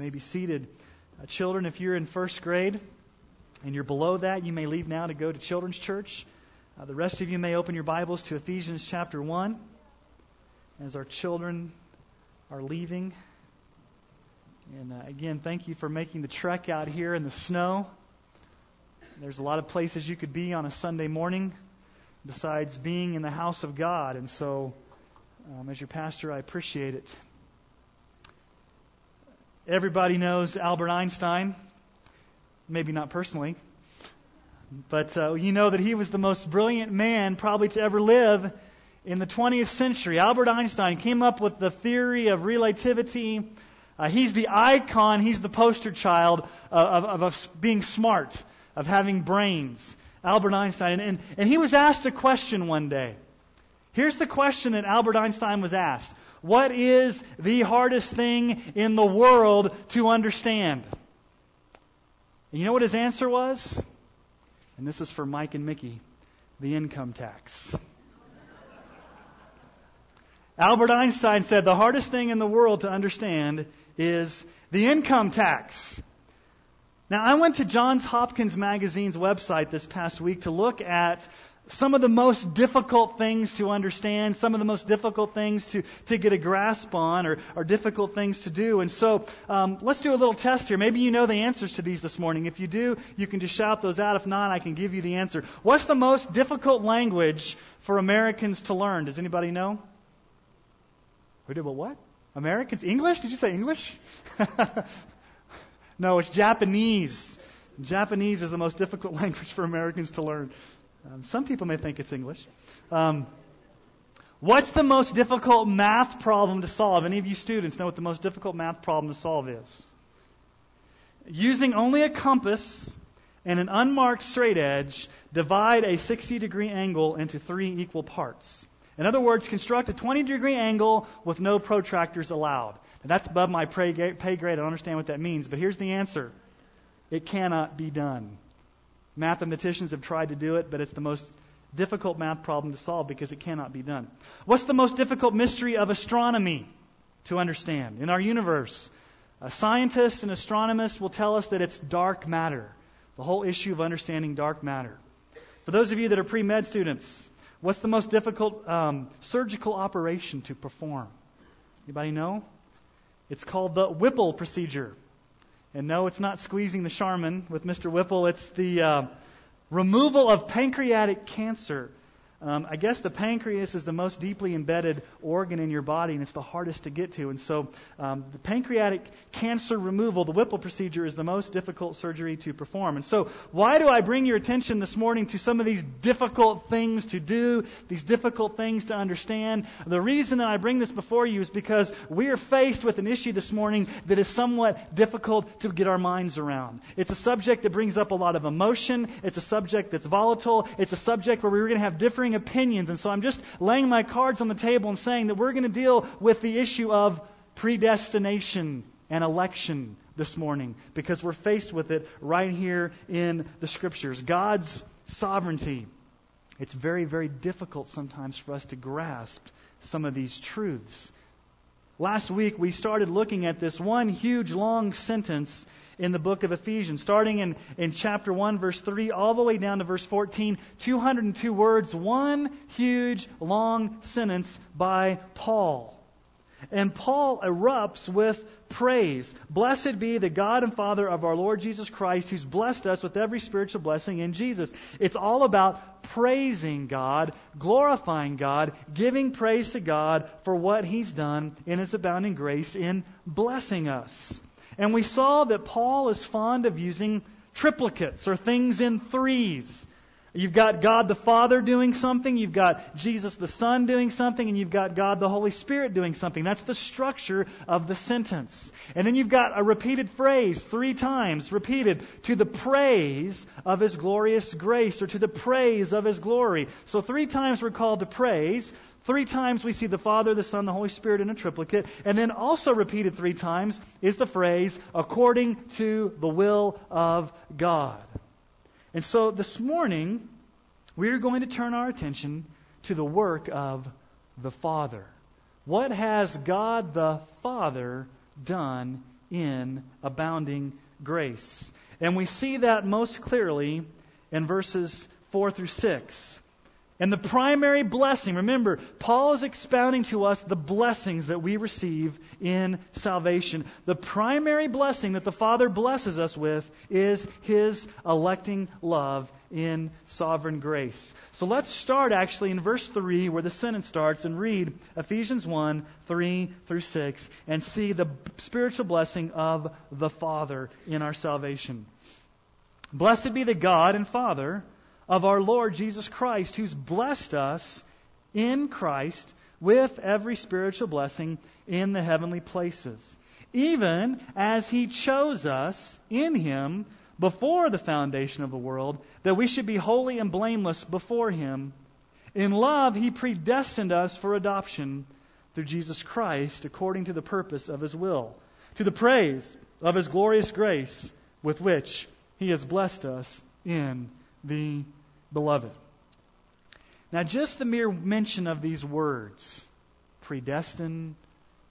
may be seated. Uh, children, if you're in first grade and you're below that, you may leave now to go to children's church. Uh, the rest of you may open your Bibles to Ephesians chapter 1 as our children are leaving. And uh, again, thank you for making the trek out here in the snow. There's a lot of places you could be on a Sunday morning besides being in the house of God. And so, um, as your pastor, I appreciate it. Everybody knows Albert Einstein, maybe not personally, but uh, you know that he was the most brilliant man probably to ever live in the 20th century. Albert Einstein came up with the theory of relativity. Uh, he's the icon, he's the poster child of, of, of, being smart, of having brains. Albert Einstein. And, and, and he was asked a question one day. Here's the question that Albert Einstein was asked what is the hardest thing in the world to understand? And you know what his answer was? And this is for Mike and Mickey the income tax. Albert Einstein said the hardest thing in the world to understand is the income tax. Now, I went to Johns Hopkins Magazine's website this past week to look at some of the most difficult things to understand, some of the most difficult things to, to get a grasp on, or, or difficult things to do. And so um, let's do a little test here. Maybe you know the answers to these this morning. If you do, you can just shout those out. If not, I can give you the answer. What's the most difficult language for Americans to learn? Does anybody know? Who did what? Americans? English? Did you say English? no, it's Japanese. Japanese is the most difficult language for Americans to learn. Um, some people may think it's English. Um, what's the most difficult math problem to solve? Any of you students know what the most difficult math problem to solve is? Using only a compass and an unmarked straight edge, divide a 60 degree angle into three equal parts. In other words, construct a 20 degree angle with no protractors allowed. Now, that's above my pay grade. I don't understand what that means, but here's the answer it cannot be done. Mathematicians have tried to do it, but it's the most difficult math problem to solve because it cannot be done. What's the most difficult mystery of astronomy to understand in our universe? A scientist and astronomist will tell us that it's dark matter. The whole issue of understanding dark matter. For those of you that are pre med students, what's the most difficult um, surgical operation to perform? Anybody know? It's called the Whipple procedure. And no, it's not squeezing the Charmin with Mr. Whipple. It's the uh, removal of pancreatic cancer um, I guess the pancreas is the most deeply embedded organ in your body, and it's the hardest to get to. And so, um, the pancreatic cancer removal, the Whipple procedure, is the most difficult surgery to perform. And so, why do I bring your attention this morning to some of these difficult things to do, these difficult things to understand? The reason that I bring this before you is because we are faced with an issue this morning that is somewhat difficult to get our minds around. It's a subject that brings up a lot of emotion. It's a subject that's volatile. It's a subject where we're going to have differing opinions. And so I'm just laying my cards on the table and saying that we're going to deal with the issue of predestination and election this morning because we're faced with it right here in the Scriptures. God's sovereignty. It's very, very difficult sometimes for us to grasp some of these truths. Last week, we started looking at this one huge long sentence in the book of Ephesians, starting in, in chapter 1, verse 3, all the way down to verse 14. 202 words, one huge long sentence by Paul. And Paul erupts with praise. Blessed be the God and Father of our Lord Jesus Christ, who's blessed us with every spiritual blessing in Jesus. It's all about praising God, glorifying God, giving praise to God for what He's done in His abounding grace in blessing us. And we saw that Paul is fond of using triplicates or things in threes. You've got God the Father doing something, you've got Jesus the Son doing something, and you've got God the Holy Spirit doing something. That's the structure of the sentence. And then you've got a repeated phrase, three times repeated, to the praise of His glorious grace, or to the praise of His glory. So three times we're called to praise. Three times we see the Father, the Son, the Holy Spirit in a triplicate. And then also repeated three times is the phrase, according to the will of God. And so this morning, we are going to turn our attention to the work of the Father. What has God the Father done in abounding grace. And we see that most clearly in verses 4 through 6. And the primary blessing, remember, Paul is expounding to us the blessings that we receive in salvation. The primary blessing that the Father blesses us with is His electing love in sovereign grace. So let's start actually in verse 3 where the sentence starts and read Ephesians 1 3 through 6 and see the spiritual blessing of the Father in our salvation. Blessed be the God and Father of our Lord Jesus Christ, who's blessed us in Christ with every spiritual blessing in the heavenly places, even as He chose us in Him before the foundation of the world, that we should be holy and blameless before Him. In love, He predestined us for adoption through Jesus Christ according to the purpose of His will, to the praise of His glorious grace with which He has blessed us in the beloved. Now, just the mere mention of these words, predestined,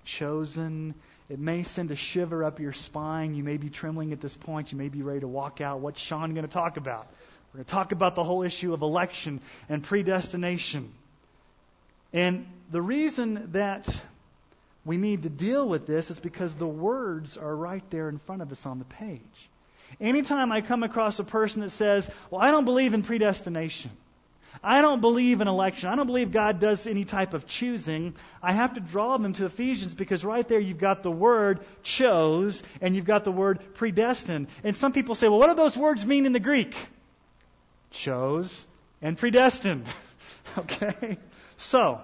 chosen, it may send a shiver up your spine. You may be trembling at this point. You may be ready to walk out. What's Sean going to talk about? We're going to talk about the whole issue of election and predestination. And the reason that we need to deal with this is because the words are right there in front of us on the page. Anytime I come across a person that says, Well, I don't believe in predestination, I don't believe in election, I don't believe God does any type of choosing, I have to draw them to Ephesians because right there you've got the word chose and you've got the word predestined. And some people say, Well, what do those words mean in the Greek? Chose and predestined. okay? So,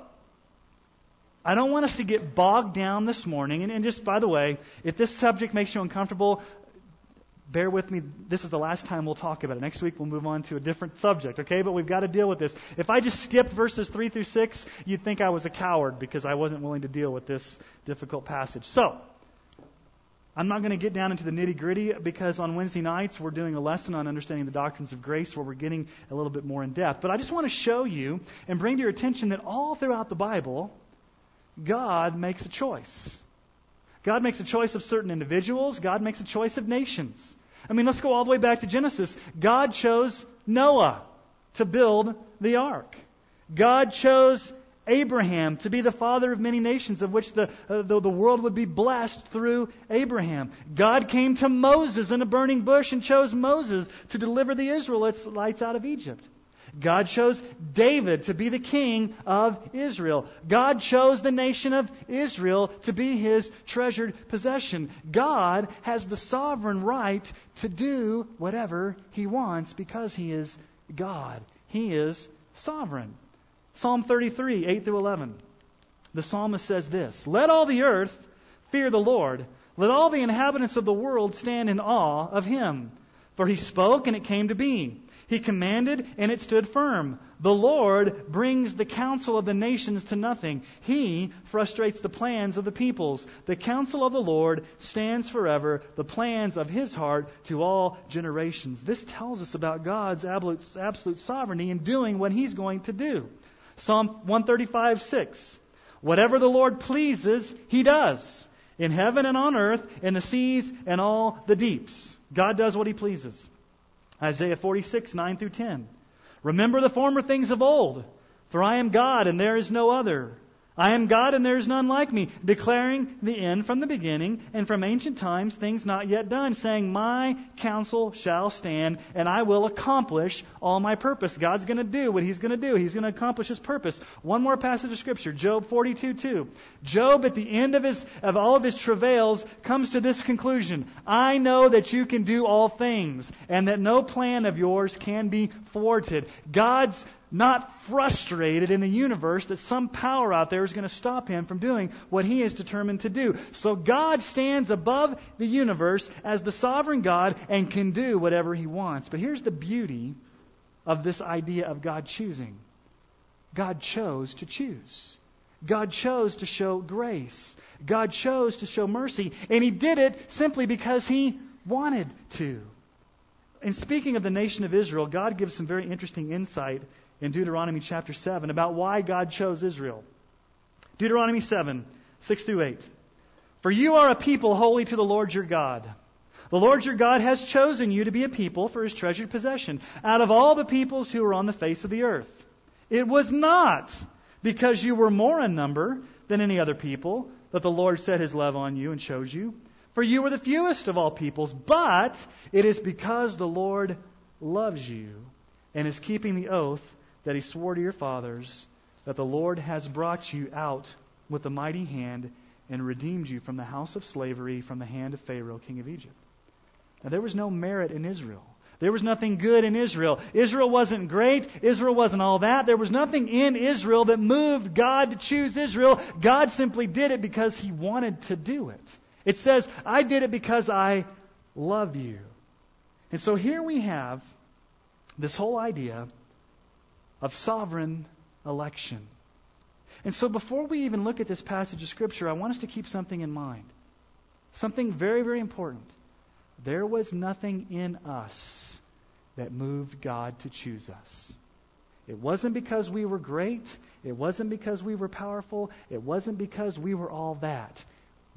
I don't want us to get bogged down this morning. And, and, just by the way, if this subject makes you uncomfortable, bear with me. This is the last time we'll talk about it. Next week we'll move on to a different subject, okay? But we've got to deal with this. If I just skipped verses 3 through 6, you'd think I was a coward because I wasn't willing to deal with this difficult passage. So, I'm not going to get down into the nitty gritty because on Wednesday nights we're doing a lesson on understanding the doctrines of grace where we're getting a little bit more in depth. But I just want to show you and bring to your attention that all throughout the Bible, God makes a choice. God makes a choice of certain individuals. God makes a choice of nations. I mean, let's go all the way back to Genesis. God chose Noah to build the ark. God chose Abraham to be the father of many nations, of which the, uh, the, the, world would be blessed through Abraham. God came to Moses in a burning bush and chose Moses to deliver the Israelites out of Egypt. God chose David to be the king of Israel. God chose the nation of Israel to be his treasured possession. God has the sovereign right to do whatever he wants because he is God. He is sovereign. Psalm 33, 8 through 11. The psalmist says this Let all the earth fear the Lord. Let all the inhabitants of the world stand in awe of him. For he spoke and it came to be. He commanded, and it stood firm. The Lord brings the counsel of the nations to nothing. He frustrates the plans of the peoples. The counsel of the Lord stands forever, the plans of his heart to all generations. This tells us about God's absolute sovereignty in doing what he's going to do. Psalm 135 6. Whatever the Lord pleases, he does. In heaven and on earth, in the seas and all the deeps. God does what he pleases. Isaiah 46, 9 through 10. Remember the former things of old, for I am God and there is no other. I am God and there is none like me, declaring the end from the beginning and from ancient times things not yet done, saying, My counsel shall stand and I will accomplish all my purpose. God's going to do what He's going to do. He's going to accomplish His purpose. One more passage of Scripture, Job 42 2. Job, at the end of, his, of all of his travails, comes to this conclusion I know that you can do all things and that no plan of yours can be thwarted. God's not frustrated in the universe that some power out there is going to stop him from doing what he is determined to do. So God stands above the universe as the sovereign God and can do whatever he wants. But here's the beauty of this idea of God choosing God chose to choose. God chose to show grace. God chose to show mercy. And he did it simply because he wanted to. In speaking of the nation of Israel, God gives some very interesting insight in Deuteronomy chapter 7 about why God chose Israel. Deuteronomy 7, 6 through 8. For you are a people holy to the Lord your God. The Lord your God has chosen you to be a people for his treasured possession out of all the peoples who are on the face of the earth. It was not because you were more in number than any other people that the Lord set his love on you and chose you. For you were the fewest of all peoples, but it is because the Lord loves you and is keeping the oath that he swore to your fathers that the Lord has brought you out with a mighty hand and redeemed you from the house of slavery, from the hand of Pharaoh, king of Egypt. Now, there was no merit in Israel. There was nothing good in Israel. Israel wasn't great. Israel wasn't all that. There was nothing in Israel that moved God to choose Israel. God simply did it because He wanted to do it. It says, I did it because I love you. And so here we have this whole idea of sovereign election. And so before we even look at this passage of Scripture, I want us to keep something in mind. Something very, very important. There was nothing in us that moved God to choose us. It wasn't because we were great. It wasn't because we were powerful. It wasn't because we were all that.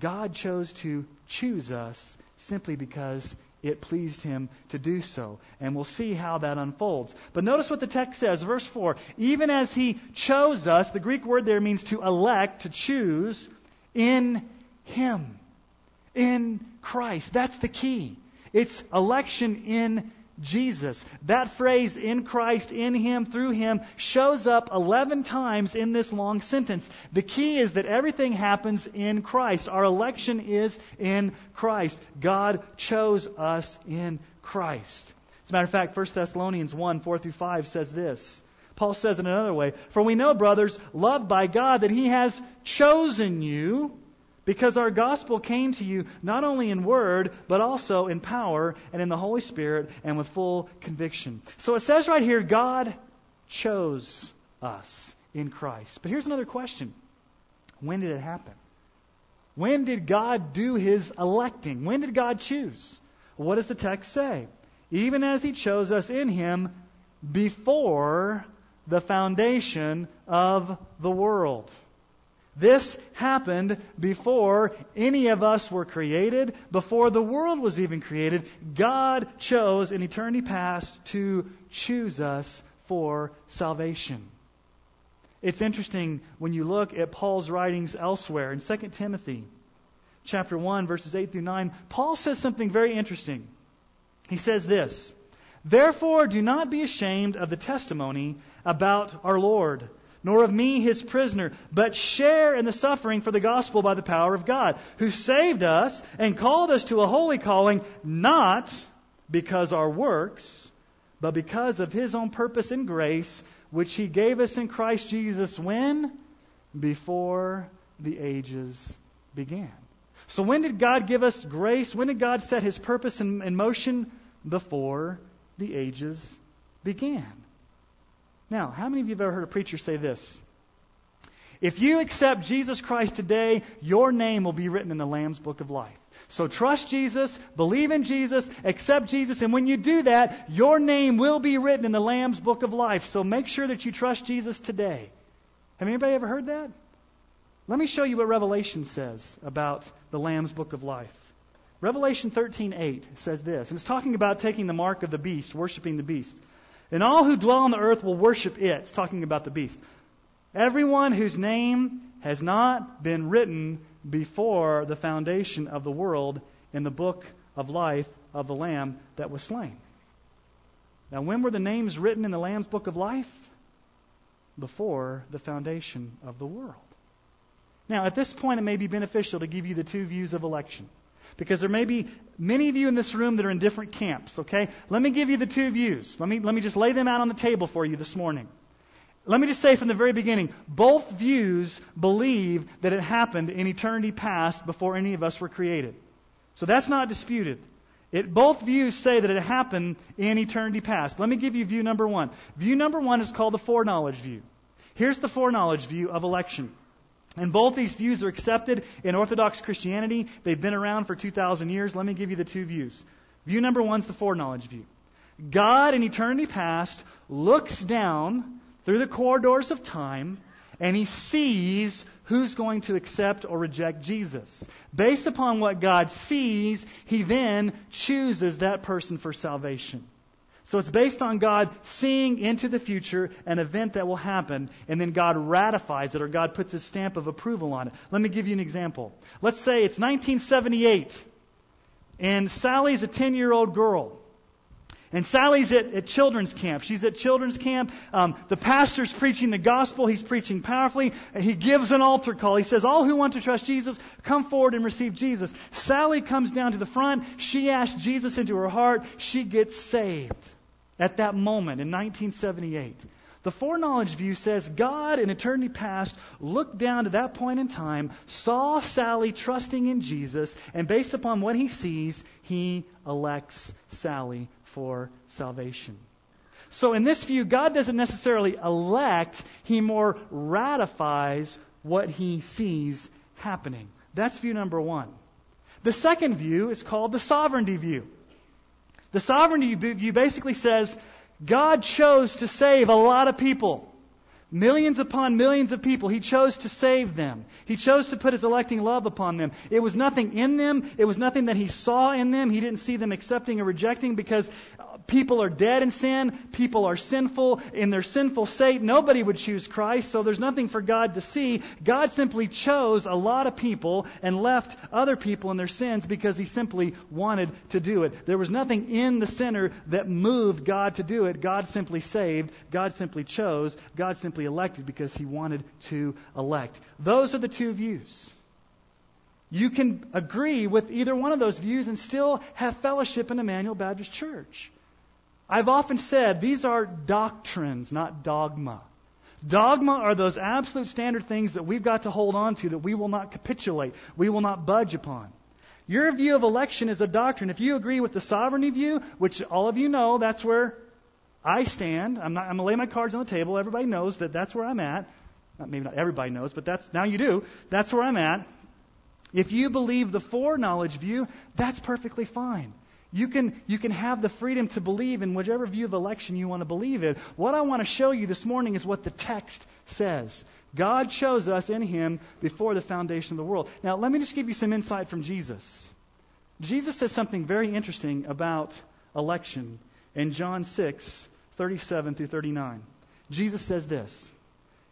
God chose to choose us simply because it pleased him to do so. And we'll see how that unfolds. But notice what the text says, verse 4. Even as he chose us, the Greek word there means to elect, to choose, in him. In Christ. That's the key. It's election in Jesus. That phrase, in Christ, in Him, through Him, shows up 11 times in this long sentence. The key is that everything happens in Christ. Our election is in Christ. God chose us in Christ. As a matter of fact, 1 Thessalonians 1 4 through 5 says this. Paul says it another way For we know, brothers, loved by God, that He has chosen you because our gospel came to you not only in word, but also in power and in the Holy Spirit and with full conviction. So it says right here, God chose us in Christ. But here's another question When did it happen? When did God do his electing? When did God choose? What does the text say? Even as he chose us in him before the foundation of the world. This happened before any of us were created, before the world was even created. God chose in eternity past to choose us for salvation. It's interesting when you look at Paul's writings elsewhere in 2 Timothy chapter 1 verses 8 through 9, Paul says something very interesting. He says this, "Therefore do not be ashamed of the testimony about our Lord." Nor of me his prisoner, but share in the suffering for the gospel by the power of God, who saved us and called us to a holy calling, not because our works, but because of his own purpose and grace, which he gave us in Christ Jesus when? Before the ages began. So, when did God give us grace? When did God set his purpose in, in motion? Before the ages began. Now, how many of you have ever heard a preacher say this? If you accept Jesus Christ today, your name will be written in the Lamb's Book of Life. So trust Jesus, believe in Jesus, accept Jesus, and when you do that, your name will be written in the Lamb's Book of Life. So make sure that you trust Jesus today. Have anybody ever heard that? Let me show you what Revelation says about the Lamb's Book of Life. Revelation 13:8 says this, and it's talking about taking the mark of the beast, worshiping the beast. And all who dwell on the earth will worship it. It's talking about the beast. Everyone whose name has not been written before the foundation of the world in the book of life of the Lamb that was slain. Now, when were the names written in the Lamb's book of life? Before the foundation of the world. Now, at this point, it may be beneficial to give you the two views of election. Because there may be many of you in this room that are in different camps, okay? Let me give you the two views. Let me, let me just lay them out on the table for you this morning. Let me just say from the very beginning both views believe that it happened in eternity past before any of us were created. So that's not disputed. It, both views say that it happened in eternity past. Let me give you view number one. View number one is called the foreknowledge view. Here's the foreknowledge view of election. And both these views are accepted in Orthodox Christianity. They've been around for 2,000 years. Let me give you the two views. View number one is the foreknowledge view. God in eternity past looks down through the corridors of time and he sees who's going to accept or reject Jesus. Based upon what God sees, he then chooses that person for salvation. So it's based on God seeing into the future an event that will happen, and then God ratifies it or God puts his stamp of approval on it. Let me give you an example. Let's say it's 1978, and Sally's a 10 year old girl. And Sally's at, at, children's camp. She's at children's camp. Um, the pastor's preaching the gospel. He's preaching powerfully. He gives an altar call. He says, All who want to trust Jesus, come forward and receive Jesus. Sally comes down to the front. She asks Jesus into her heart. She gets saved at that moment in 1978. The foreknowledge view says God in eternity past looked down to that point in time, saw Sally trusting in Jesus, and based upon what he sees, he elects Sally for salvation. So, in this view, God doesn't necessarily elect, he more ratifies what he sees happening. That's view number one. The second view is called the sovereignty view. The sovereignty view basically says God chose to save a lot of people. Millions upon millions of people. He chose to save them. He chose to put His electing love upon them. It was nothing in them. It was nothing that He saw in them. He didn't see them accepting or rejecting because people are dead in sin. People are sinful. In their sinful state, nobody would choose Christ, so there's nothing for God to see. God simply chose a lot of people and left other people in their sins because He simply wanted to do it. There was nothing in the sinner that moved God to do it. God simply saved. God simply chose. God simply elected because He wanted to elect. Those are the two views. You can agree with either one of those views and still have fellowship in Emmanuel Baptist Church. I've often said these are doctrines, not dogma. Dogma are those absolute standard things that we've got to hold on to that we will not capitulate, we will not budge upon. Your view of election is a doctrine. If you agree with the sovereignty view, which all of you know, that's where I stand. I'm, I'm going to lay my cards on the table. Everybody knows that that's where I'm at. Maybe not everybody knows, but that's now you do. That's where I'm at. If you believe the foreknowledge view, that's perfectly fine. You can, you can have the freedom to believe in whichever view of election you want to believe in. What I want to show you this morning is what the text says. God chose us in Him before the foundation of the world. Now, let me just give you some insight from Jesus. Jesus says something very interesting about election in John 6, 37 through 39. Jesus says this,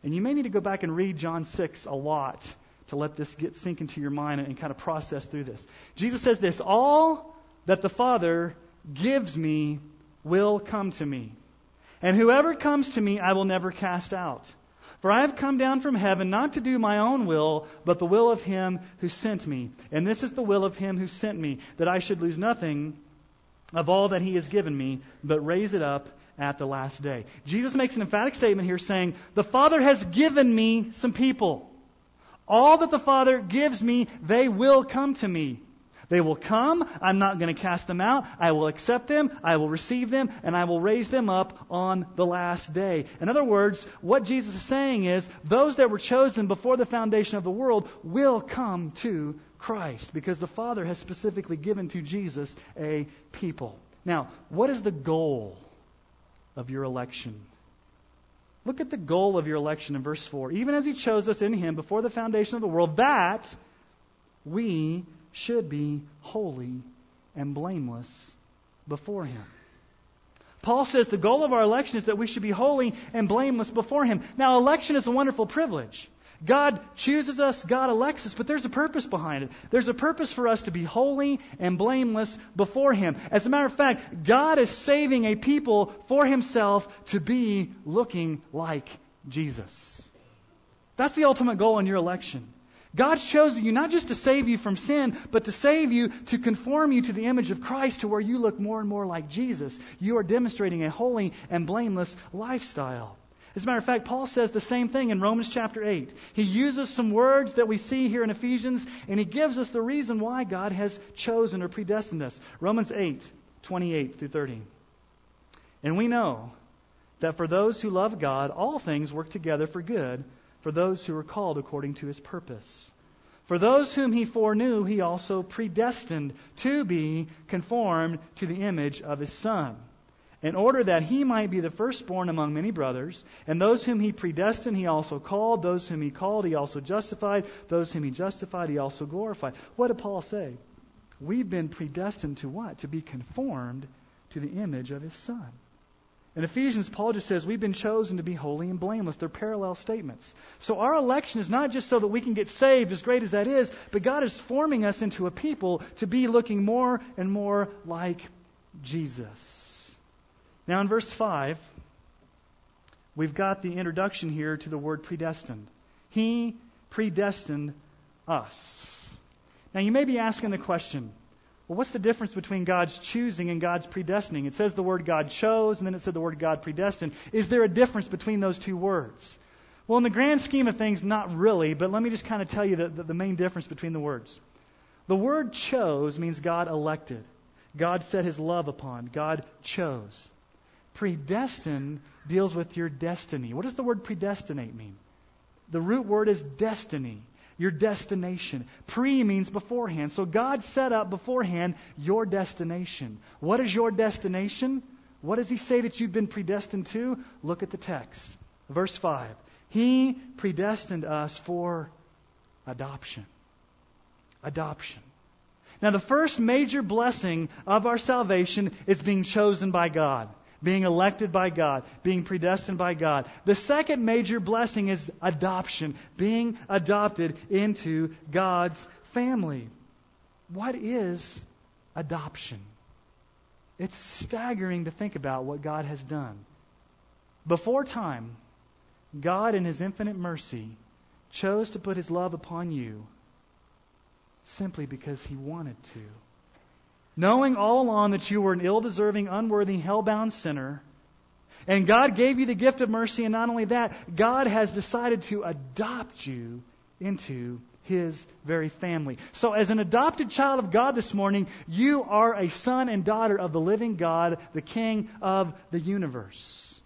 and you may need to go back and read John 6 a lot to let this get sink into your mind and kind of process through this. Jesus says this All that the Father gives me will come to me. And whoever comes to me, I will never cast out. For I have come down from heaven not to do my own will, but the will of him who sent me. And this is the will of him who sent me, that I should lose nothing of all that he has given me, but raise it up at the last day. Jesus makes an emphatic statement here saying, The Father has given me some people. All that the Father gives me, they will come to me. They will come. I'm not going to cast them out. I will accept them. I will receive them. And I will raise them up on the last day. In other words, what Jesus is saying is those that were chosen before the foundation of the world will come to Christ because the Father has specifically given to Jesus a people. Now, what is the goal of your election? Look at the goal of your election in verse 4. Even as He chose us in Him before the foundation of the world, that we should be holy and blameless before Him. Paul says the goal of our election is that we should be holy and blameless before Him. Now, election is a wonderful privilege. God chooses us, God elects us, but there's a purpose behind it. There's a purpose for us to be holy and blameless before Him. As a matter of fact, God is saving a people for Himself to be looking like Jesus. That's the ultimate goal in your election. God's chosen you not just to save you from sin, but to save you to conform you to the image of Christ to where you look more and more like Jesus. You are demonstrating a holy and blameless lifestyle. As a matter of fact, Paul says the same thing in Romans chapter 8. He uses some words that we see here in Ephesians, and he gives us the reason why God has chosen or predestined us. Romans 8, 28 through 30. And we know that for those who love God, all things work together for good for those who are called according to his purpose. For those whom he foreknew, he also predestined to be conformed to the image of his Son in order that he might be the firstborn among many brothers. And those whom he predestined, he also called. Those whom he called, he also justified. Those whom he justified, he also glorified. What did Paul say? We've been predestined to what? To be conformed to the image of his Son. In Ephesians, Paul just says we've been chosen to be holy and blameless. They're parallel statements. So our election is not just so that we can get saved, as great as that is, but God is forming us into a people to be looking more and more like Jesus. Now, in verse 5, we've got the introduction here to the word predestined. He predestined us. Now, you may be asking the question well, what's the difference between God's choosing and God's predestining? It says the word God chose, and then it said the word God predestined. Is there a difference between those two words? Well, in the grand scheme of things, not really, but let me just kind of tell you the, the, the main difference between the words. The word chose means God elected, God set his love upon, God chose. Predestined deals with your destiny. What does the word predestinate mean? The root word is destiny your destination. Pre means beforehand. So God set up beforehand your destination. What is your destination? What does He say that you've been predestined to? Look at the text. Verse 5. He predestined us for adoption. Adoption. Now, the first major blessing of our salvation is being chosen by God being elected by God, being predestined by God. The second major blessing is adoption, being adopted into God's family. What is adoption? It's staggering to think about what God has done. Before time, God, in His infinite mercy, chose to put His love upon you simply because He wanted to knowing all along that you were an ill deserving, unworthy, hell bound sinner. And God gave you the gift of mercy, and not only that, God has decided to adopt you into His very family. So, as an adopted child of God this morning, you are a son and daughter of the living God, the King of the universe.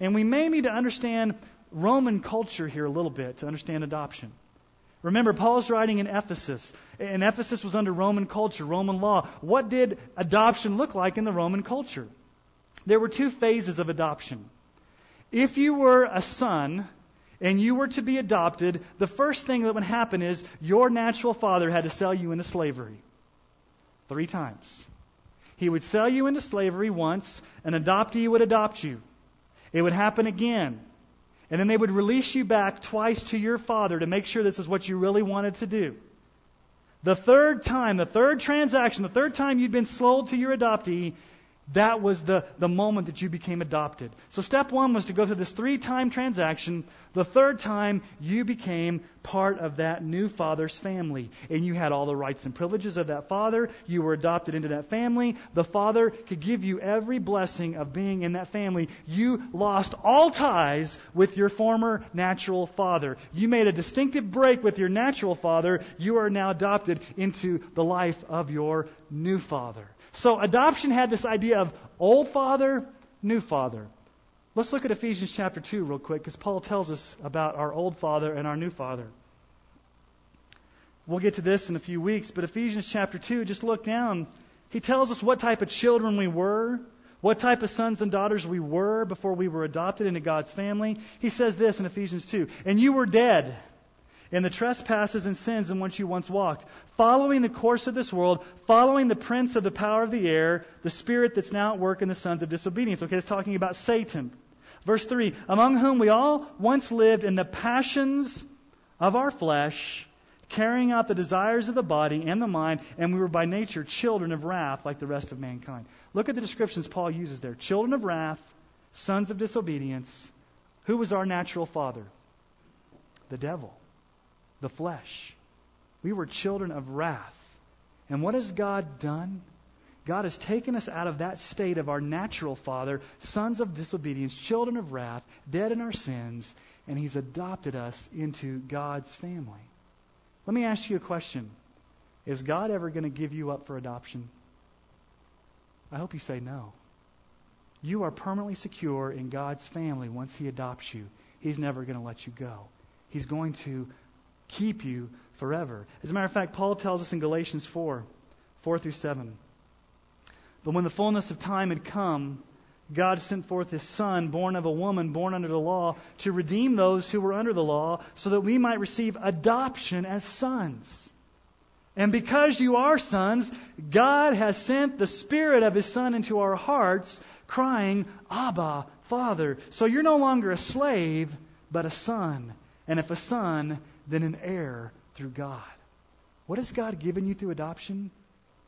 And we may need to understand Roman culture here a little bit to understand adoption. Remember, Paul's writing in Ephesus. And Ephesus was under Roman culture, Roman law. What did adoption look like in the Roman culture? There were two phases of adoption. If you were a son and you were to be adopted, the first thing that would happen is your natural father had to sell you into slavery. Three times. He would sell you into slavery once, an adoptee would adopt you. It would happen again. And then they would release you back twice to your father to make sure this is what you really wanted to do. The third time, the third transaction, the third time you'd been sold to your adoptee, that was the, the moment that you became adopted. So, step one was to go through this three time transaction. The third time, you became part of that new father's family. And you had all the rights and privileges of that father. You were adopted into that family. The father could give you every blessing of being in that family. You lost all ties with your former natural father. You made a distinctive break with your natural father. You are now adopted into the life of your new father. So adoption had this idea of old father, new father. Let's look at Ephesians chapter 2 real quick because Paul tells us about our old father and our new father. We'll get to this in a few weeks, but Ephesians chapter 2, just look down. He tells us what type of children we were, what type of sons and daughters we were before we were adopted into God's family. He says this in Ephesians 2 And you were dead in the trespasses and sins in which you once walked, following the course of this world, following the prince of the power of the air, the spirit that's now at work in the sons of disobedience. Okay, it's talking about Satan. Verse 3 Among whom we all once lived in the passions of our flesh, carrying out the desires of the body and the mind, and we were by nature children of wrath like the rest of mankind. Look at the descriptions Paul uses there children of wrath, sons of disobedience. Who was our natural father? The devil the flesh. We were children of wrath. And what has God done? God has taken us out of that state of our natural father, sons of disobedience, children of wrath, dead in our sins, and He's adopted us into God's family. Let me ask you a question Is God ever going to give you up for adoption? I hope you say no. You are permanently secure in God's family once He adopts you. He's never going to let you go. He's going to keep you forever. As a matter of fact, Paul tells us in Galatians 4 4 through 7. But when the fullness of time had come, God sent forth his Son, born of a woman, born under the law, to redeem those who were under the law, so that we might receive adoption as sons. And because you are sons, God has sent the Spirit of his Son into our hearts, crying, Abba, Father. So you're no longer a slave, but a son. And if a son, then an heir through God. What has God given you through adoption?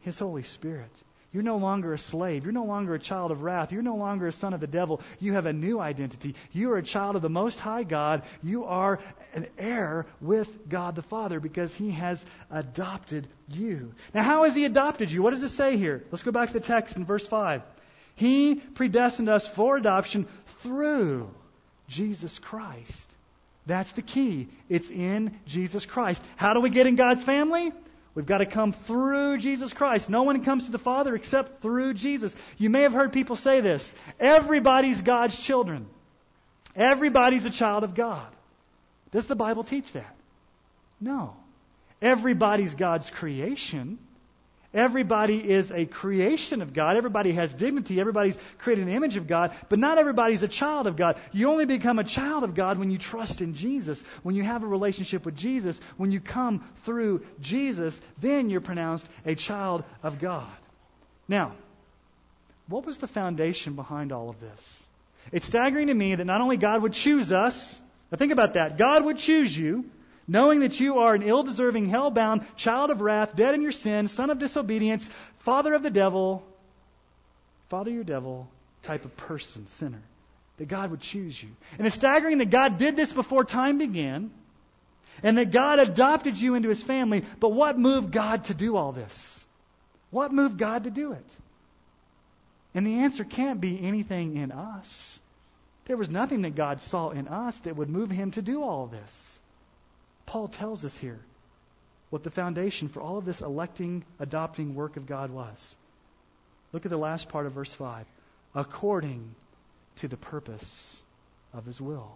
His Holy Spirit. You're no longer a slave. You're no longer a child of wrath. You're no longer a son of the devil. You have a new identity. You are a child of the Most High God. You are an heir with God the Father because He has adopted you. Now, how has He adopted you? What does it say here? Let's go back to the text in verse 5. He predestined us for adoption through Jesus Christ. That's the key. It's in Jesus Christ. How do we get in God's family? We've got to come through Jesus Christ. No one comes to the Father except through Jesus. You may have heard people say this everybody's God's children, everybody's a child of God. Does the Bible teach that? No. Everybody's God's creation. Everybody is a creation of God. Everybody has dignity. Everybody's created an image of God. But not everybody's a child of God. You only become a child of God when you trust in Jesus. When you have a relationship with Jesus. When you come through Jesus, then you're pronounced a child of God. Now, what was the foundation behind all of this? It's staggering to me that not only God would choose us, now think about that. God would choose you knowing that you are an ill deserving, hell bound child of wrath, dead in your sin, son of disobedience, father of the devil, father your devil type of person, sinner. That God would choose you. And it's staggering that God did this before time began, and that God adopted you into his family. But what moved God to do all this? What moved God to do it? And the answer can't be anything in us. There was nothing that God saw in us that would move him to do all this. Paul tells us here what the foundation for all of this electing, adopting work of God was. Look at the last part of verse 5. According to the purpose of his will.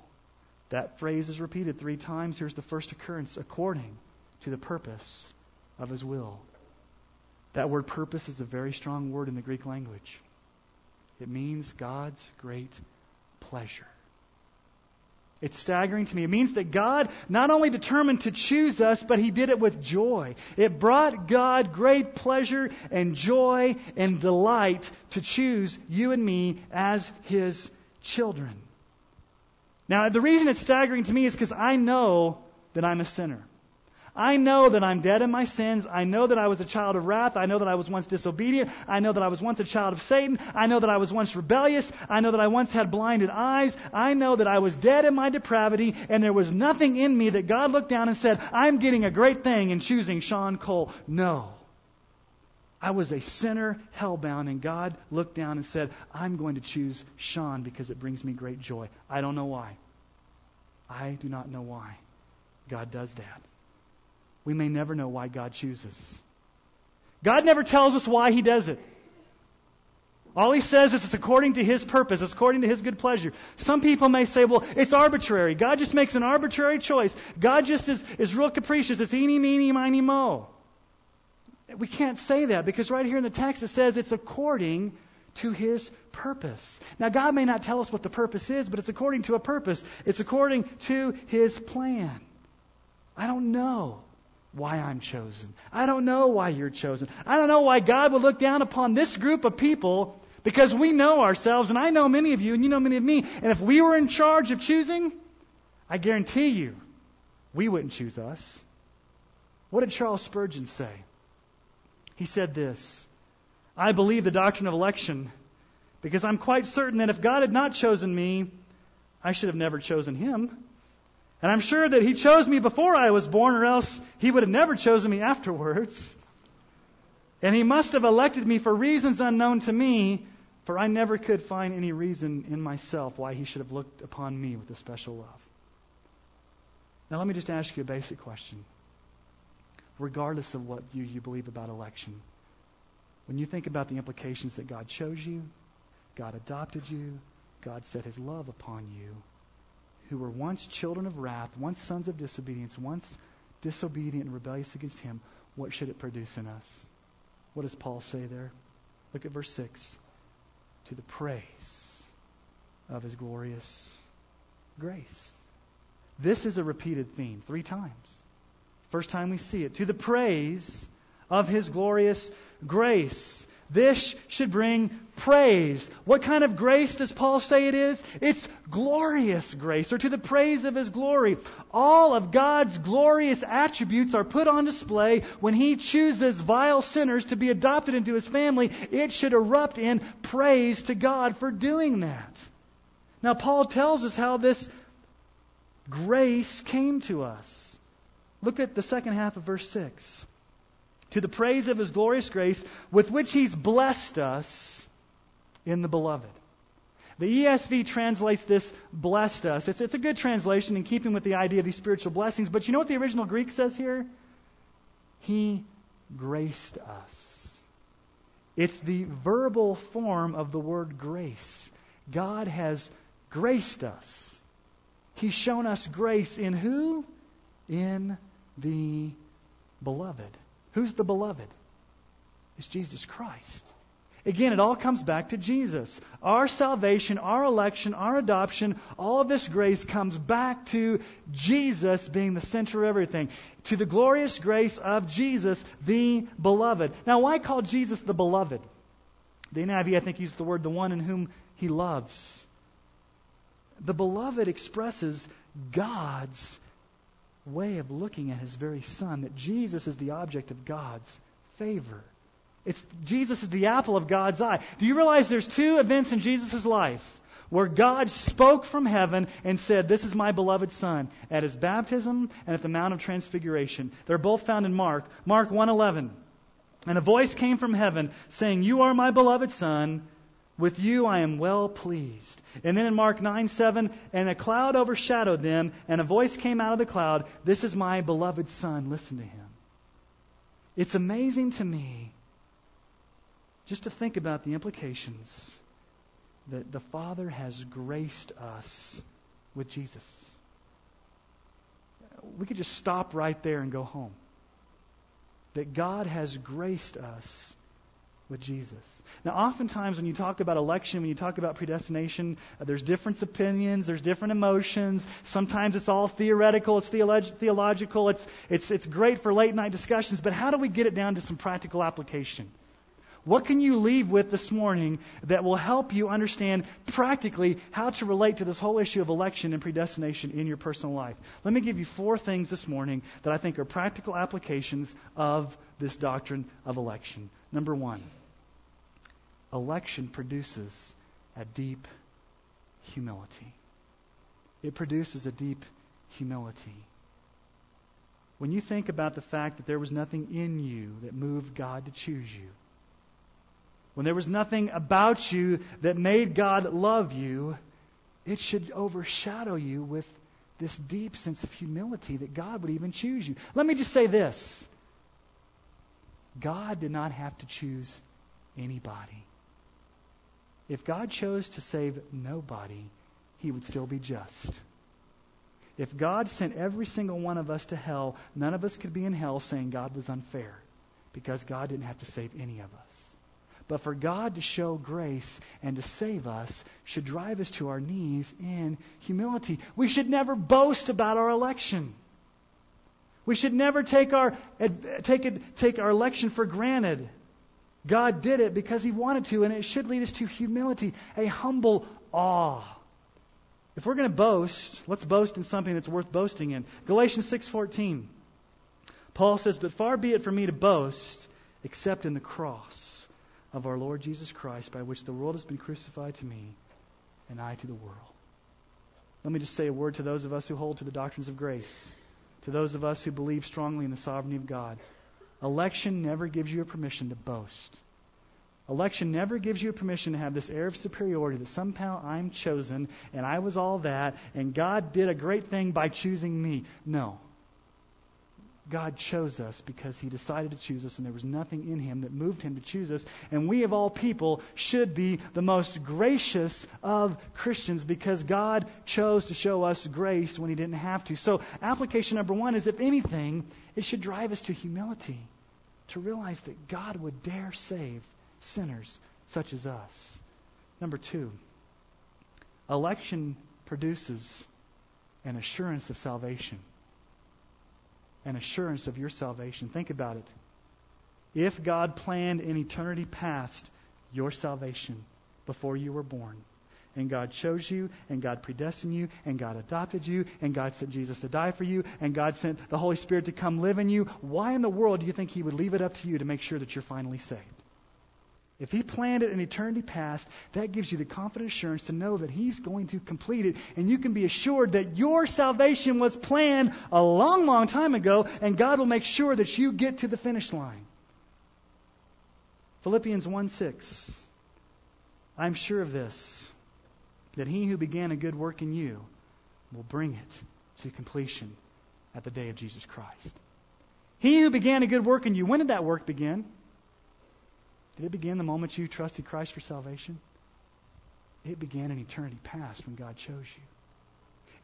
That phrase is repeated three times. Here's the first occurrence according to the purpose of his will. That word purpose is a very strong word in the Greek language. It means God's great pleasure. It's staggering to me. It means that God not only determined to choose us, but He did it with joy. It brought God great pleasure and joy and delight to choose you and me as His children. Now, the reason it's staggering to me is because I know that I'm a sinner. I know that I'm dead in my sins. I know that I was a child of wrath. I know that I was once disobedient. I know that I was once a child of Satan. I know that I was once rebellious. I know that I once had blinded eyes. I know that I was dead in my depravity, and there was nothing in me that God looked down and said, I'm getting a great thing in choosing Sean Cole. No. I was a sinner, hellbound, and God looked down and said, I'm going to choose Sean because it brings me great joy. I don't know why. I do not know why God does that we may never know why God chooses. God never tells us why He does it. All He says is it's according to His purpose, it's according to His good pleasure. Some people may say, well, it's arbitrary. God just makes an arbitrary choice. God just is, is real capricious. It's eeny, meeny, miny, mo. We can't say that because right here in the text it says it's according to his purpose. Now, God may not tell us what the purpose is, but it's according to a purpose. It's according to his plan. I don't know why I'm chosen. I don't know why you're chosen. I don't know why God would look down upon this group of people because we know ourselves, and I know many of you, and you know many of me. And if we were in charge of choosing, I guarantee you, we wouldn't choose us. What did Charles Spurgeon say? He said this I believe the doctrine of election because I'm quite certain that if God had not chosen me, I should have never chosen him. And I'm sure that He chose me before I was born, or else He would have never chosen me afterwards. And He must have elected me for reasons unknown to me, for I never could find any reason in myself why He should have looked upon me with a special love. Now, let me just ask you a basic question. Regardless of what you, you believe about election, when you think about the implications that God chose you, God adopted you, God set His love upon you, who were once children of wrath, once sons of disobedience, once disobedient and rebellious against him, what should it produce in us? What does Paul say there? Look at verse 6. To the praise of his glorious grace. This is a repeated theme three times. First time we see it. To the praise of his glorious grace. This should bring praise. What kind of grace does Paul say it is? It's glorious grace, or to the praise of his glory. All of God's glorious attributes are put on display when he chooses vile sinners to be adopted into his family. It should erupt in praise to God for doing that. Now, Paul tells us how this grace came to us. Look at the second half of verse 6 to the praise of his glorious grace with which he's blessed us in the beloved. The ESV translates this blessed us. It's, it's a good translation in keeping with the idea of these spiritual blessings, but you know what the original Greek says here? He graced us. It's the verbal form of the word grace. God has graced us. He's shown us grace in who? In the beloved. Who's the beloved? It's Jesus Christ. Again, it all comes back to Jesus. Our salvation, our election, our adoption, all of this grace comes back to Jesus being the center of everything. To the glorious grace of Jesus, the beloved. Now, why call Jesus the beloved? The NIV, I think, used the word the one in whom he loves. The beloved expresses God's way of looking at his very son, that Jesus is the object of God's favor. It's, Jesus is the apple of God's eye. Do you realize there's two events in Jesus' life where God spoke from heaven and said, This is my beloved Son, at his baptism and at the Mount of Transfiguration. They're both found in Mark. Mark 1.11. And a voice came from heaven saying, You are my beloved Son, with you I am well pleased. And then in Mark 9 7, and a cloud overshadowed them, and a voice came out of the cloud This is my beloved Son, listen to him. It's amazing to me just to think about the implications that the Father has graced us with Jesus. We could just stop right there and go home. That God has graced us with Jesus. Now, oftentimes when you talk about election, when you talk about predestination, uh, there's different opinions, there's different emotions. Sometimes it's all theoretical, it's theolog- theological, it's, it's, it's great for late night discussions, but how do we get it down to some practical application? What can you leave with this morning that will help you understand practically how to relate to this whole issue of election and predestination in your personal life? Let me give you four things this morning that I think are practical applications of this doctrine of election. Number one, election produces a deep humility. It produces a deep humility. When you think about the fact that there was nothing in you that moved God to choose you, when there was nothing about you that made God love you, it should overshadow you with this deep sense of humility that God would even choose you. Let me just say this God did not have to choose anybody. If God chose to save nobody, he would still be just. If God sent every single one of us to hell, none of us could be in hell saying God was unfair because God didn't have to save any of us. But for God to show grace and to save us should drive us to our knees in humility. We should never boast about our election. We should never take our, eh, take, it, take our election for granted. God did it because He wanted to, and it should lead us to humility, a humble awe. If we're going to boast, let's boast in something that's worth boasting in. Galatians 6:14. Paul says, "But far be it from me to boast except in the cross of our Lord Jesus Christ, by which the world has been crucified to me, and I to the world." Let me just say a word to those of us who hold to the doctrines of grace to those of us who believe strongly in the sovereignty of God. Election never gives you a permission to boast. Election never gives you a permission to have this air of superiority that somehow I'm chosen and I was all that and God did a great thing by choosing me. No. God chose us because He decided to choose us, and there was nothing in Him that moved Him to choose us. And we, of all people, should be the most gracious of Christians because God chose to show us grace when He didn't have to. So, application number one is if anything, it should drive us to humility, to realize that God would dare save sinners such as us. Number two, Election produces an assurance of salvation. An assurance of your salvation. Think about it. If God planned in eternity past your salvation before you were born, and God chose you, and God predestined you, and God adopted you, and God sent Jesus to die for you, and God sent the Holy Spirit to come live in you, why in the world do you think He would leave it up to you to make sure that you're finally saved? If He planned it in eternity past, that gives you the confident assurance to know that He's going to complete it, and you can be assured that your salvation was planned a long, long time ago, and God will make sure that you get to the finish line. Philippians 1 6. I'm sure of this, that he who began a good work in you will bring it to completion at the day of Jesus Christ. He who began a good work in you, when did that work begin? Did it begin the moment you trusted Christ for salvation? It began in eternity past when God chose you.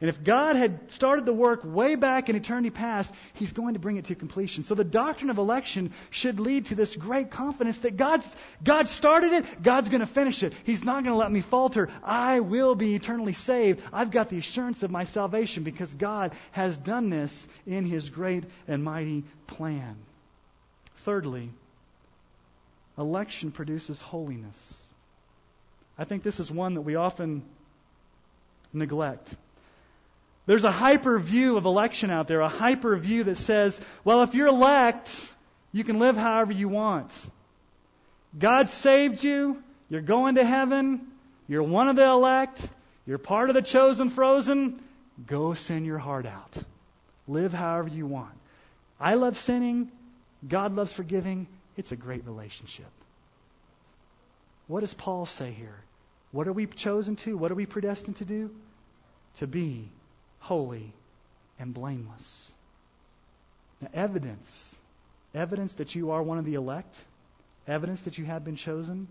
And if God had started the work way back in eternity past, He's going to bring it to completion. So the doctrine of election should lead to this great confidence that God's, God started it, God's going to finish it. He's not going to let me falter. I will be eternally saved. I've got the assurance of my salvation because God has done this in His great and mighty plan. Thirdly, election produces holiness. I think this is one that we often neglect. There's a hyper view of election out there, a hyper view that says, well, if you're elect, you can live however you want. God saved you, you're going to heaven, you're one of the elect, you're part of the chosen frozen, go sin your heart out. Live however you want. I love sinning, God loves forgiving. It's a great relationship. What does Paul say here? What are we chosen to? What are we predestined to do? To be holy, and blameless. Now, evidence, evidence that you are one of the elect, evidence that you have been chosen,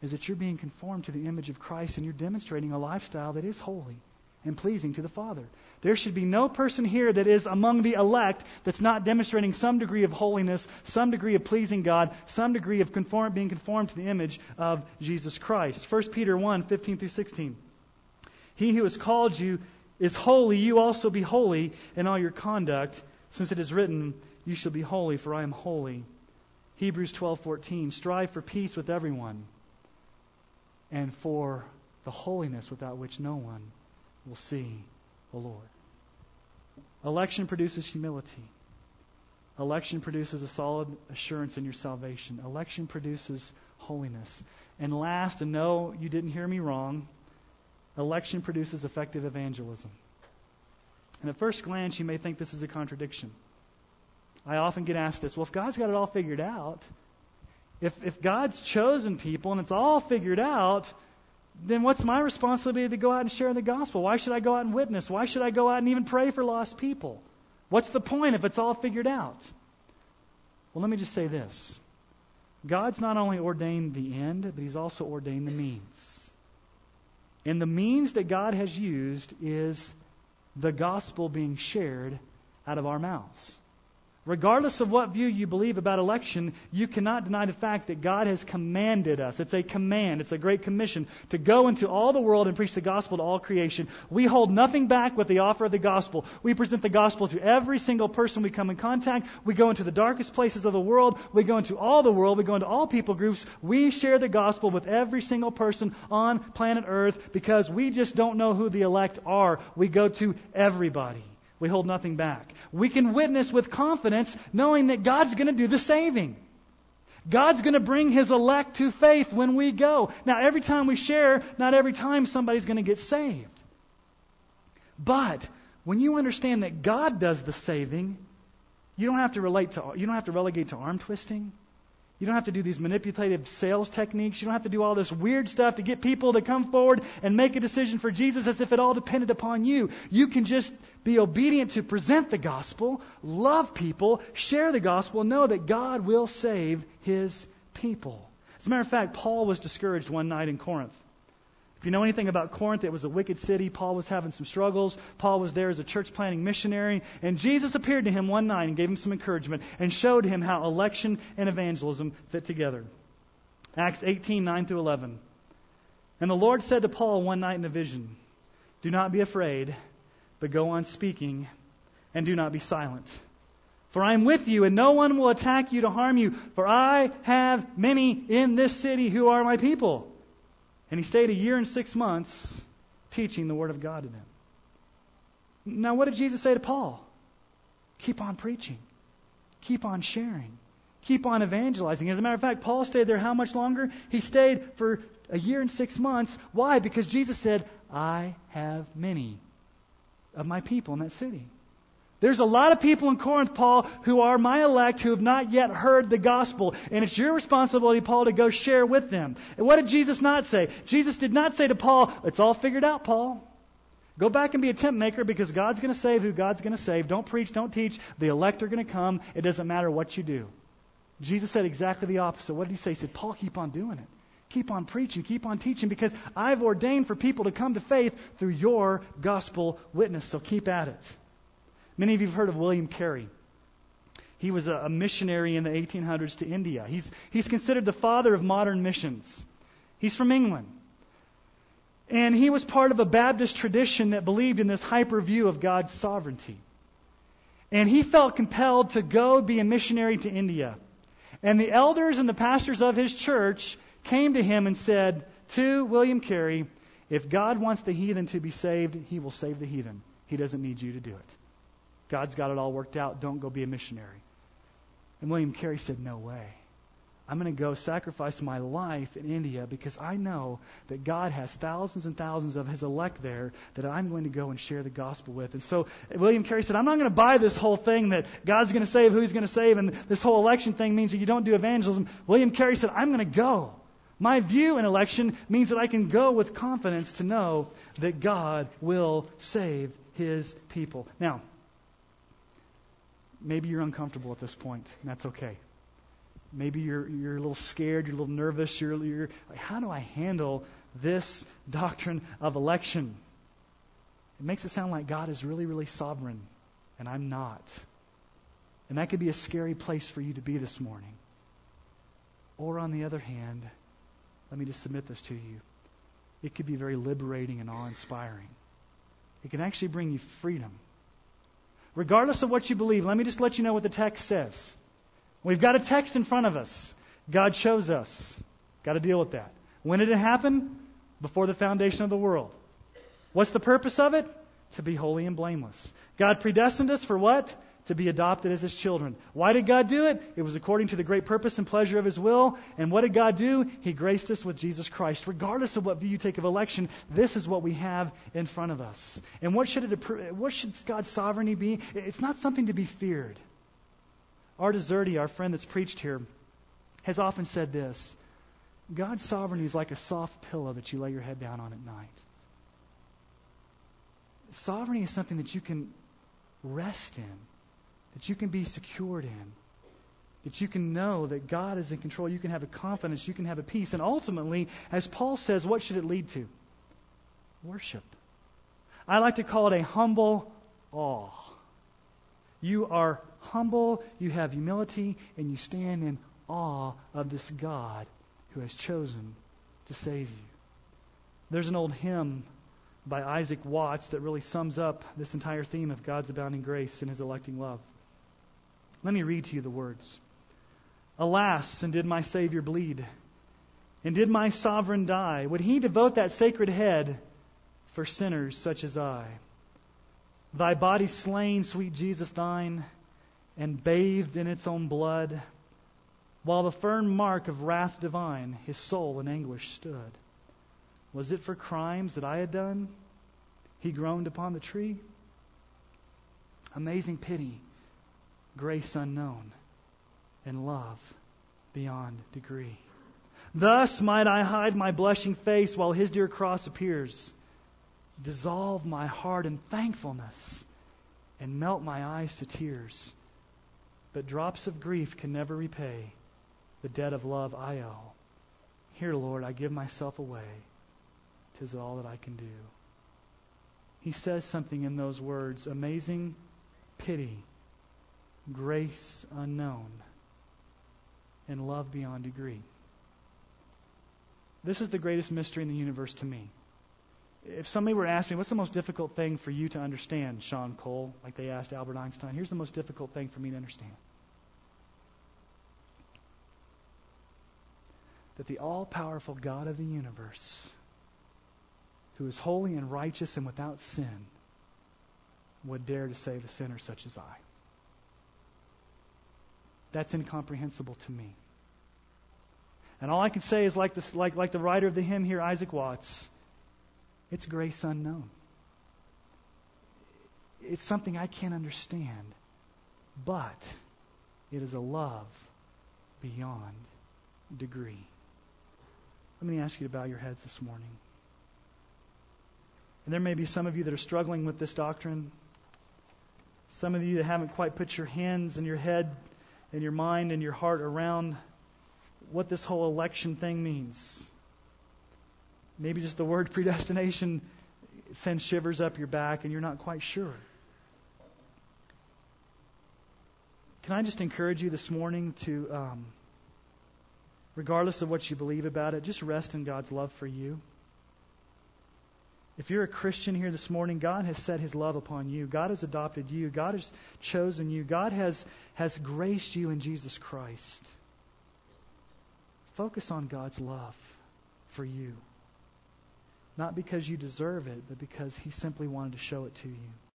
is that you're being conformed to the image of Christ and you're demonstrating a lifestyle that is holy and pleasing to the Father. There should be no person here that is among the elect that's not demonstrating some degree of holiness, some degree of pleasing God, some degree of conform, being conformed to the image of Jesus Christ. 1 Peter 1 15 through 16. He who has called you is holy, you also be holy in all your conduct, since it is written, You shall be holy, for I am holy. Hebrews 12:14 Strive for peace with everyone and for the holiness without which no one will see the Lord. Election produces humility. Election produces a solid assurance in your salvation. Election produces holiness. And last, and no, you didn't hear me wrong, Election produces effective evangelism. And at first glance, you may think this is a contradiction. I often get asked this well, if God's got it all figured out, if, if God's chosen people and it's all figured out, then what's my responsibility to go out and share the gospel? Why should I go out and witness? Why should I go out and even pray for lost people? What's the point if it's all figured out? Well, let me just say this God's not only ordained the end, but He's also ordained the means. And the means that God has used is the gospel being shared out of our mouths. Regardless of what view you believe about election, you cannot deny the fact that God has commanded us. It's a command, it's a great commission to go into all the world and preach the gospel to all creation. We hold nothing back with the offer of the gospel. We present the gospel to every single person we come in contact. We go into the darkest places of the world. We go into all the world. We go into all people groups. We share the gospel with every single person on planet Earth because we just don't know who the elect are. We go to everybody. We hold nothing back. We can witness with confidence knowing that God's going to do the saving. God's going to bring His elect to faith when we go. Now, every time we share, not every time somebody's going to get saved. But when you understand that God does the saving, you don't have to relate to you don't have to relegate to arm twisting. You don't have to do these manipulative sales techniques. You don't have to do all this weird stuff to get people to come forward and make a decision for Jesus as if it all depended upon you. You can just be obedient to present the gospel, love people, share the gospel, know that God will save his people. As a matter of fact, Paul was discouraged one night in Corinth. If you know anything about Corinth, it was a wicked city. Paul was having some struggles. Paul was there as a church planting missionary. And Jesus appeared to him one night and gave him some encouragement and showed him how election and evangelism fit together. Acts 18, 9 through 11. And the Lord said to Paul one night in a vision, Do not be afraid, but go on speaking, and do not be silent. For I am with you, and no one will attack you to harm you, for I have many in this city who are my people. And he stayed a year and six months teaching the Word of God to them. Now, what did Jesus say to Paul? Keep on preaching, keep on sharing, keep on evangelizing. As a matter of fact, Paul stayed there how much longer? He stayed for a year and six months. Why? Because Jesus said, I have many of my people in that city. There's a lot of people in Corinth, Paul, who are my elect who have not yet heard the gospel. And it's your responsibility, Paul, to go share with them. And what did Jesus not say? Jesus did not say to Paul, It's all figured out, Paul. Go back and be a tent maker because God's going to save who God's going to save. Don't preach, don't teach. The elect are going to come. It doesn't matter what you do. Jesus said exactly the opposite. What did he say? He said, Paul, keep on doing it. Keep on preaching, keep on teaching because I've ordained for people to come to faith through your gospel witness. So keep at it. Many of you have heard of William Carey. He was a, missionary in the 1800s to India. He's, he's considered the father of modern missions. He's from England. And he was part of a Baptist tradition that believed in this hyper view of God's sovereignty. And he felt compelled to go be a missionary to India. And the elders and the pastors of his church came to him and said to William Carey, If God wants the heathen to be saved, he will save the heathen. He doesn't need you to do it. God's got it all worked out. Don't go be a missionary. And William Carey said, No way. I'm going to go sacrifice my life in India because I know that God has thousands and thousands of His elect there that I'm going to go and share the gospel with. And so William Carey said, I'm not going to buy this whole thing that God's going to save who He's going to save, and this whole election thing means that you don't do evangelism. William Carey said, I'm going to go. My view in election means that I can go with confidence to know that God will save His people. Now, maybe you're uncomfortable at this point, and that's okay. Maybe you're, you're a little scared, you're a little nervous. You're, you're like, how do I handle this doctrine of election? It makes it sound like God is really, really sovereign, and I'm not. And that could be a scary place for you to be this morning. Or, on the other hand, let me just submit this to you. It could be very liberating and awe inspiring. It can actually bring you freedom. Regardless of what you believe, let me just let you know what the text says. We've got a text in front of us. God chose us. Got to deal with that. When did it happen? Before the foundation of the world. What's the purpose of it? To be holy and blameless. God predestined us for what? To be adopted as his children. Why did God do it? It was according to the great purpose and pleasure of his will. And what did God do? He graced us with Jesus Christ. Regardless of what view you take of election, this is what we have in front of us. And what should, it, what should God's sovereignty be? It's not something to be feared. Art Deserti, our friend that's preached here, has often said this God's sovereignty is like a soft pillow that you lay your head down on at night. Sovereignty is something that you can rest in, that you can be secured in, that you can know that God is in control. You can have a confidence, you can have a peace. And ultimately, as Paul says, what should it lead to? Worship. I like to call it a humble awe. You are humble, you have humility, and you stand in awe of this God who has chosen to save you. There's an old hymn by Isaac Watts that really sums up this entire theme of God's abounding grace and his electing love. Let me read to you the words. Alas, and did my Savior bleed? And did my sovereign die? Would he devote that sacred head for sinners such as I? Thy body slain, sweet Jesus, thine and bathed in its own blood, while the firm mark of wrath divine his soul in anguish stood. Was it for crimes that I had done? He groaned upon the tree. Amazing pity, grace unknown, and love beyond degree. Thus might I hide my blushing face while his dear cross appears, dissolve my heart in thankfulness, and melt my eyes to tears but drops of grief can never repay the debt of love I owe. Here, Lord, I give myself away. Tis all that I can do. He says something in those words amazing pity, grace unknown, and love beyond degree. this is the greatest mystery in the universe to me. If somebody were to ask me, what's the most difficult thing for you to understand, Sean Cole, like they asked Albert Einstein, here's the most difficult thing for me to understand. That the all powerful God of the universe, who is holy and righteous and without sin, would dare to save a sinner such as I. That's incomprehensible to me. And all I can say is, like, this, like, like the writer of the hymn here, Isaac Watts, it's grace unknown. It's something I can't understand, but it is a love beyond degree. Let me ask you to bow your heads this morning. And there may be some of you that are struggling with this doctrine. Some of you that haven't quite put your hands and your head and your mind and your heart around what this whole election thing means. Maybe just the word predestination sends shivers up your back and you're not quite sure. Can I just encourage you this morning to, um, regardless of what you believe about it, just rest in God's love for you? If you're a Christian here this morning, God has set His love upon you. God has adopted you. God has chosen you. God has, has graced you in Jesus Christ. Focus on God's love for you. Not because you deserve it, but because He simply wanted to show it to you.